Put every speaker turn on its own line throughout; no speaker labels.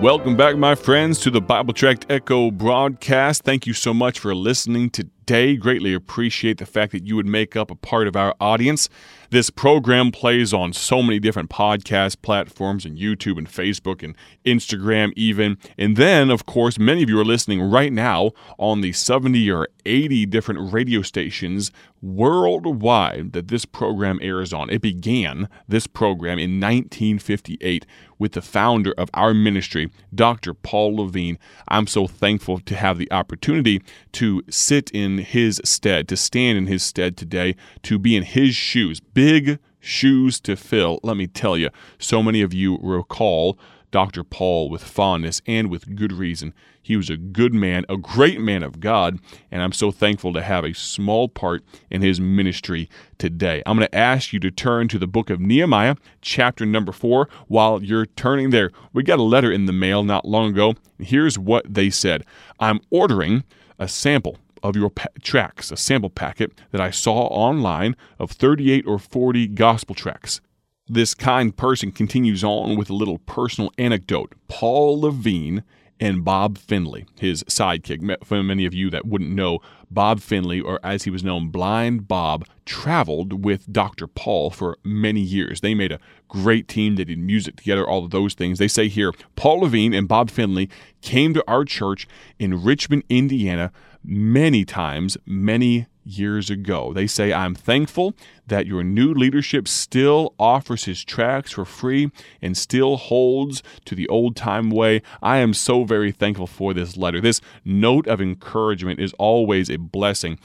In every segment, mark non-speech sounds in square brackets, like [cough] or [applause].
Welcome back, my friends, to the Bible Tract Echo broadcast. Thank you so much for listening today. Greatly appreciate the fact that you would make up a part of our audience. This program plays on so many different podcast platforms and YouTube and Facebook and Instagram, even. And then, of course, many of you are listening right now on the 70 or 80 different radio stations worldwide that this program airs on. It began this program in 1958 with the founder of our ministry, Dr. Paul Levine. I'm so thankful to have the opportunity to sit in his stead, to stand in his stead today, to be in his shoes big shoes to fill. Let me tell you, so many of you recall Dr. Paul with fondness and with good reason. He was a good man, a great man of God, and I'm so thankful to have a small part in his ministry today. I'm going to ask you to turn to the book of Nehemiah, chapter number four. While you're turning there, we got a letter in the mail not long ago. Here's what they said I'm ordering a sample of your pa- tracts, a sample packet that I saw online of 38 or 40 gospel tracts. This kind person continues on with a little personal anecdote. Paul Levine and Bob Finley, his sidekick. For many of you that wouldn't know, Bob Finley, or as he was known, Blind Bob, traveled with Dr. Paul for many years. They made a great team. They did music together, all of those things. They say here Paul Levine and Bob Finley came to our church in Richmond, Indiana, many times, many years ago. They say, I'm thankful that your new leadership still offers his tracts for free and still holds to the old time way. I am so very thankful for this letter. This note of encouragement is always a blessing.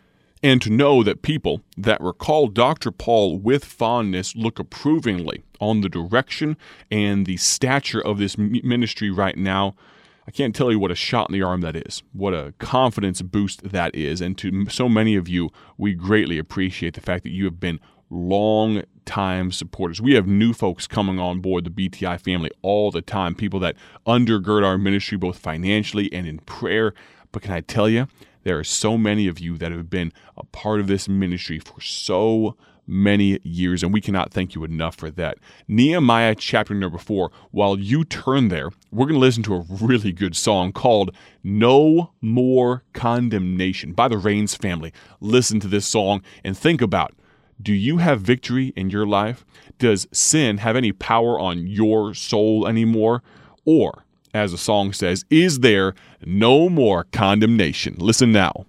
And to know that people that recall Dr. Paul with fondness look approvingly on the direction and the stature of this ministry right now I can't tell you what a shot in the arm that is, what a confidence boost that is. And to so many of you, we greatly appreciate the fact that you have been long time supporters. We have new folks coming on board the BTI family all the time, people that undergird our ministry both financially and in prayer. But can I tell you, there are so many of you that have been a part of this ministry for so many years, and we cannot thank you enough for that. Nehemiah chapter number four, while you turn there, we're going to listen to a really good song called No More Condemnation by the Rains family. Listen to this song and think about do you have victory in your life? Does sin have any power on your soul anymore? Or, as the song says, is there no more condemnation? Listen now.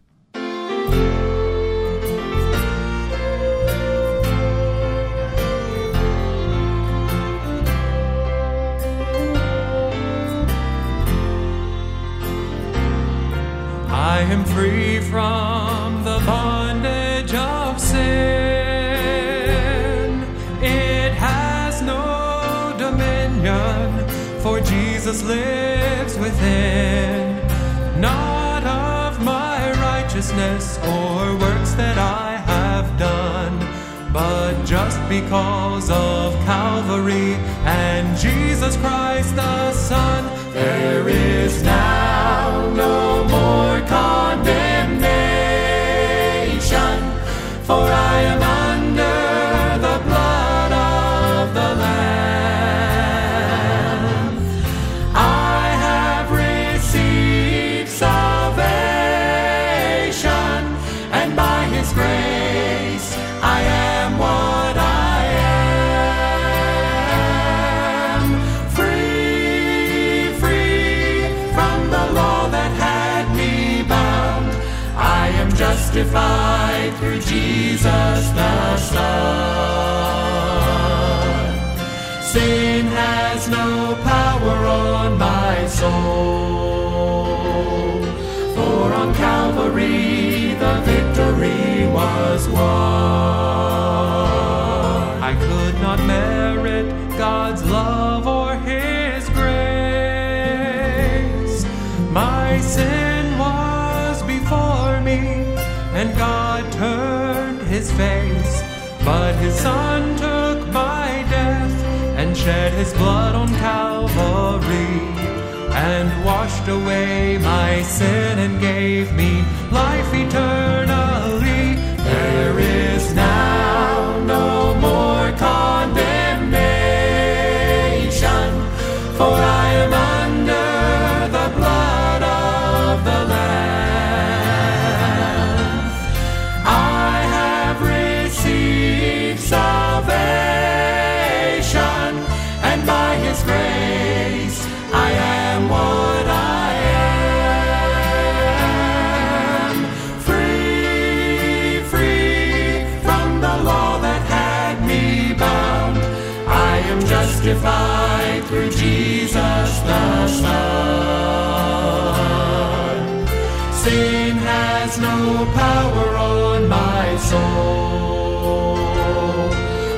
Am free from the bondage of sin. It has no dominion, for Jesus lives within. Not of my righteousness or works that I have done, but just because of Calvary and Jesus Christ the Son, there is now and by His grace I am what I am. Free, free from the law that had me bound. I am justified through Jesus the Son. Sin has no power on my soul. For on Calvary was won. I could not merit God's love or His grace. My sin was before me, and God turned His face. But His Son took my death and shed His blood on Calvary and washed away my sin and gave me life eternally. There is now Jesus. Sin has no power on my soul.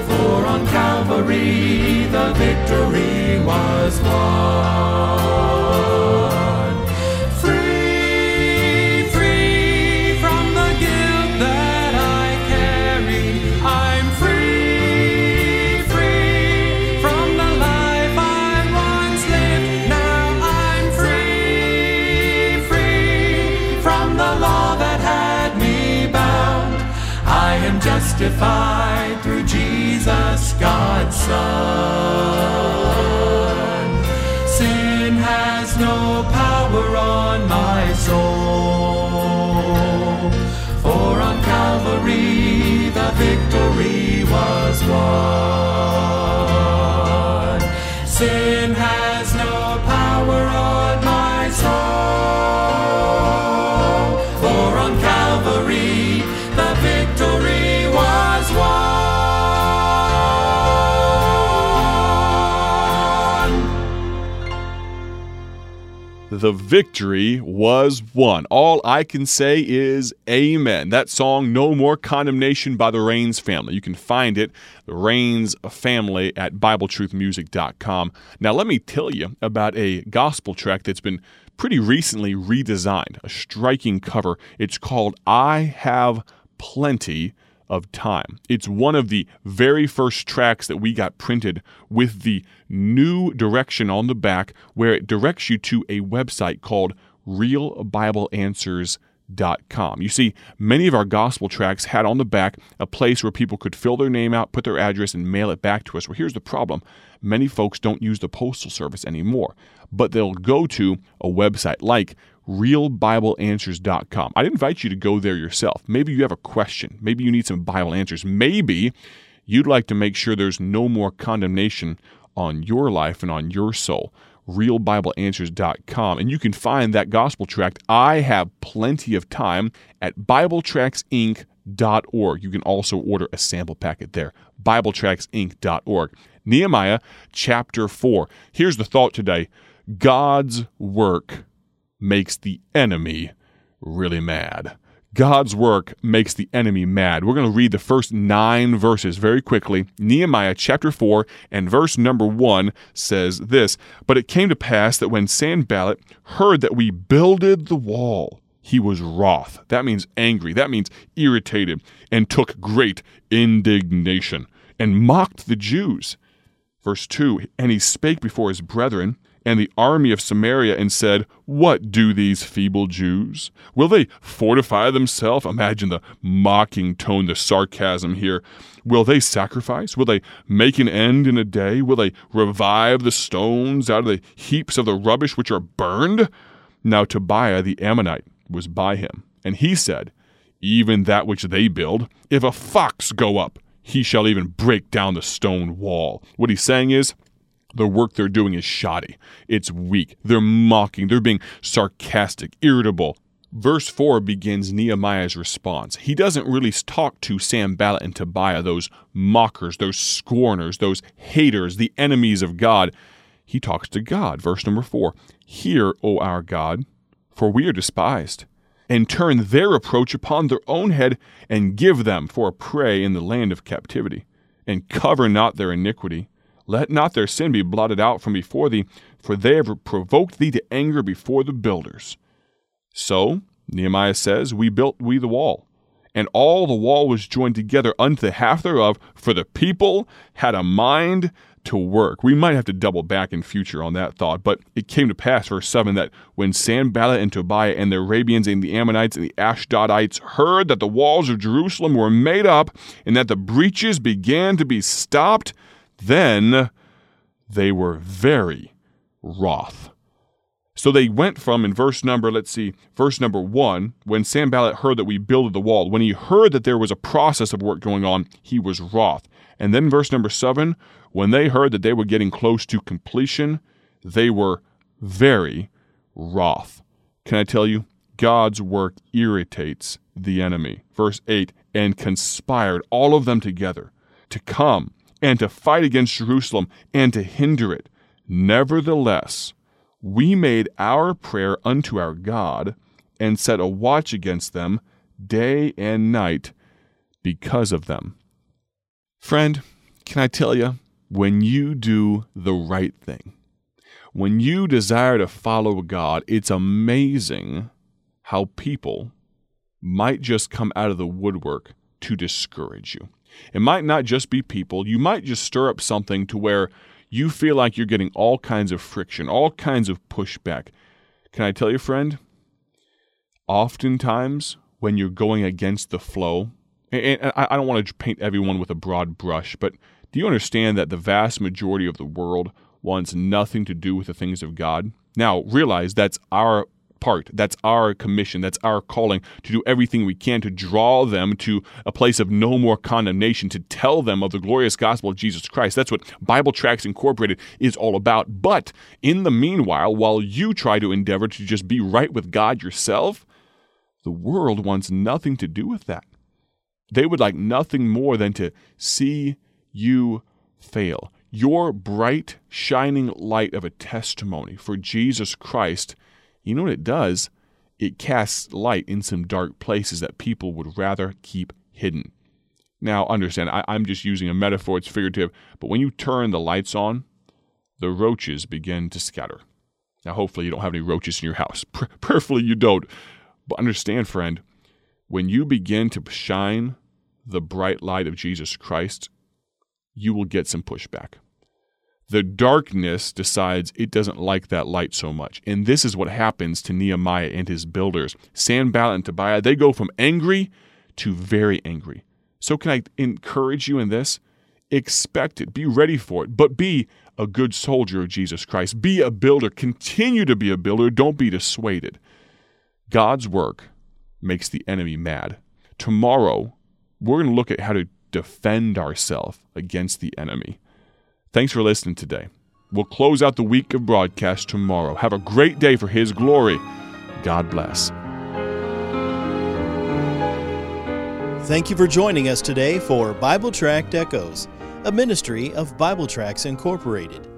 For on Calvary the victory was won. Justified through Jesus, God's Son. Sin has no power on my soul. The victory was won.
All I can say is amen. That song, No More Condemnation by the Rains family. You can find it, the Rains family, at BibleTruthMusic.com. Now, let me tell you about a gospel tract that's been pretty recently redesigned, a striking cover. It's called I Have Plenty of time. It's one of the very first tracts that we got printed with the new direction on the back where it directs you to a website called realbibleanswers.com. You see, many of our gospel tracks had on the back a place where people could fill their name out, put their address, and mail it back to us. Well, here's the problem many folks don't use the postal service anymore, but they'll go to a website like realbibleanswers.com. I'd invite you to go there yourself. Maybe you have a question. Maybe you need some Bible answers. Maybe you'd like to make sure there's no more condemnation on your life and on your soul. realbibleanswers.com and you can find that gospel tract I have plenty of time at bibletractsinc.org. You can also order a sample packet there. bibletractsinc.org. Nehemiah chapter 4. Here's the thought today. God's work makes the enemy really mad. God's work makes the enemy mad. We're going to read the first nine verses very quickly. Nehemiah chapter 4 and verse number 1 says this But it came to pass that when Sanballat heard that we builded the wall, he was wroth. That means angry. That means irritated, and took great indignation, and mocked the Jews. Verse 2 And he spake before his brethren and the army of Samaria and said, What do these feeble Jews? Will they fortify themselves? Imagine the mocking tone, the sarcasm here. Will they sacrifice? Will they make an end in a day? Will they revive the stones out of the heaps of the rubbish which are burned? Now Tobiah the Ammonite was by him, and he said, Even that which they build, if a fox go up, he shall even break down the stone wall. What he's saying is, the work they're doing is shoddy. It's weak. They're mocking. They're being sarcastic, irritable. Verse 4 begins Nehemiah's response. He doesn't really talk to Sanballat and Tobiah, those mockers, those scorners, those haters, the enemies of God. He talks to God. Verse number 4 Hear, O our God, for we are despised, and turn their reproach upon their own head, and give them for a prey in the land of captivity, and cover not their iniquity. Let not their sin be blotted out from before thee, for they have provoked thee to anger before the builders. So, Nehemiah says, We built we the wall, and all the wall was joined together unto the half thereof, for the people had a mind to work. We might have to double back in future on that thought, but it came to pass, verse 7, that when Sanballat and Tobiah and the Arabians and the Ammonites and the Ashdodites heard that the walls of Jerusalem were made up and that the breaches began to be stopped, then they were very wroth. So they went from, in verse number, let's see, verse number one, when Sanballat heard that we builded the wall, when he heard that there was a process of work going on, he was wroth. And then verse number seven, when they heard that they were getting close to completion, they were very wroth. Can I tell you? God's work irritates the enemy. Verse 8, and conspired all of them together to come and to fight against Jerusalem and to hinder it. Nevertheless, we made our prayer unto our God and set a watch against them day and night because of them. Friend, can I tell you, when you do the right thing, when you desire to follow God, it's amazing how people might just come out of the woodwork to discourage you. It might not just be people, you might just stir up something to where you feel like you're getting all kinds of friction, all kinds of pushback. Can I tell you, friend? Oftentimes, when you're going against the flow, and I don't want to paint everyone with a broad brush, but do you understand that the vast majority of the world wants nothing to do with the things of God? Now, realize that's our part. That's our commission. That's our calling to do everything we can to draw them to a place of no more condemnation, to tell them of the glorious gospel of Jesus Christ. That's what Bible Tracts Incorporated is all about. But in the meanwhile, while you try to endeavor to just be right with God yourself, the world wants nothing to do with that. They would like nothing more than to see you fail. Your bright, shining light of a testimony for Jesus Christ, you know what it does? It casts light in some dark places that people would rather keep hidden. Now, understand, I, am just using a metaphor, it's figurative, but when you turn the lights on, the roaches begin to scatter. Now, hopefully, you don't have any roaches in your house. [laughs] Prayerfully, you don't. But understand, friend, when you begin to shine the bright light of Jesus Christ, you will get some pushback. The darkness decides it doesn't like that light so much. And this is what happens to Nehemiah and his builders. Sanballat and Tobiah, they go from angry to very angry. So, can I encourage you in this? Expect it, be ready for it, but be a good soldier of Jesus Christ. Be a builder, continue to be a builder, don't be dissuaded. God's work makes the enemy mad. Tomorrow, we're going to look at how to defend ourselves against the enemy. Thanks for listening today. We'll close out the week of broadcast tomorrow. Have a great day for His glory. God bless.
Thank you for joining us today for Bible Tract Echoes, a ministry of Bible Tracts Incorporated.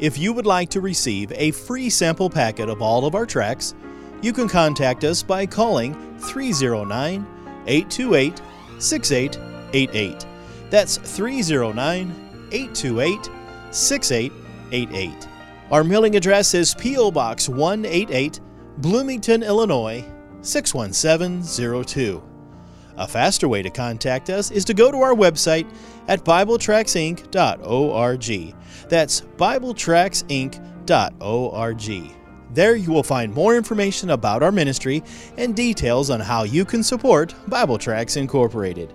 If you would like to receive a free sample packet of all of our tracts, you can contact us by calling 309 828 6888. That's 309 828 6888. Our mailing address is P.O. Box 188, Bloomington, Illinois 61702. A faster way to contact us is to go to our website at BibleTractsInc.org. That's BibleTractsInc.org. There you will find more information about our ministry and details on how you can support Bible Tracts Incorporated.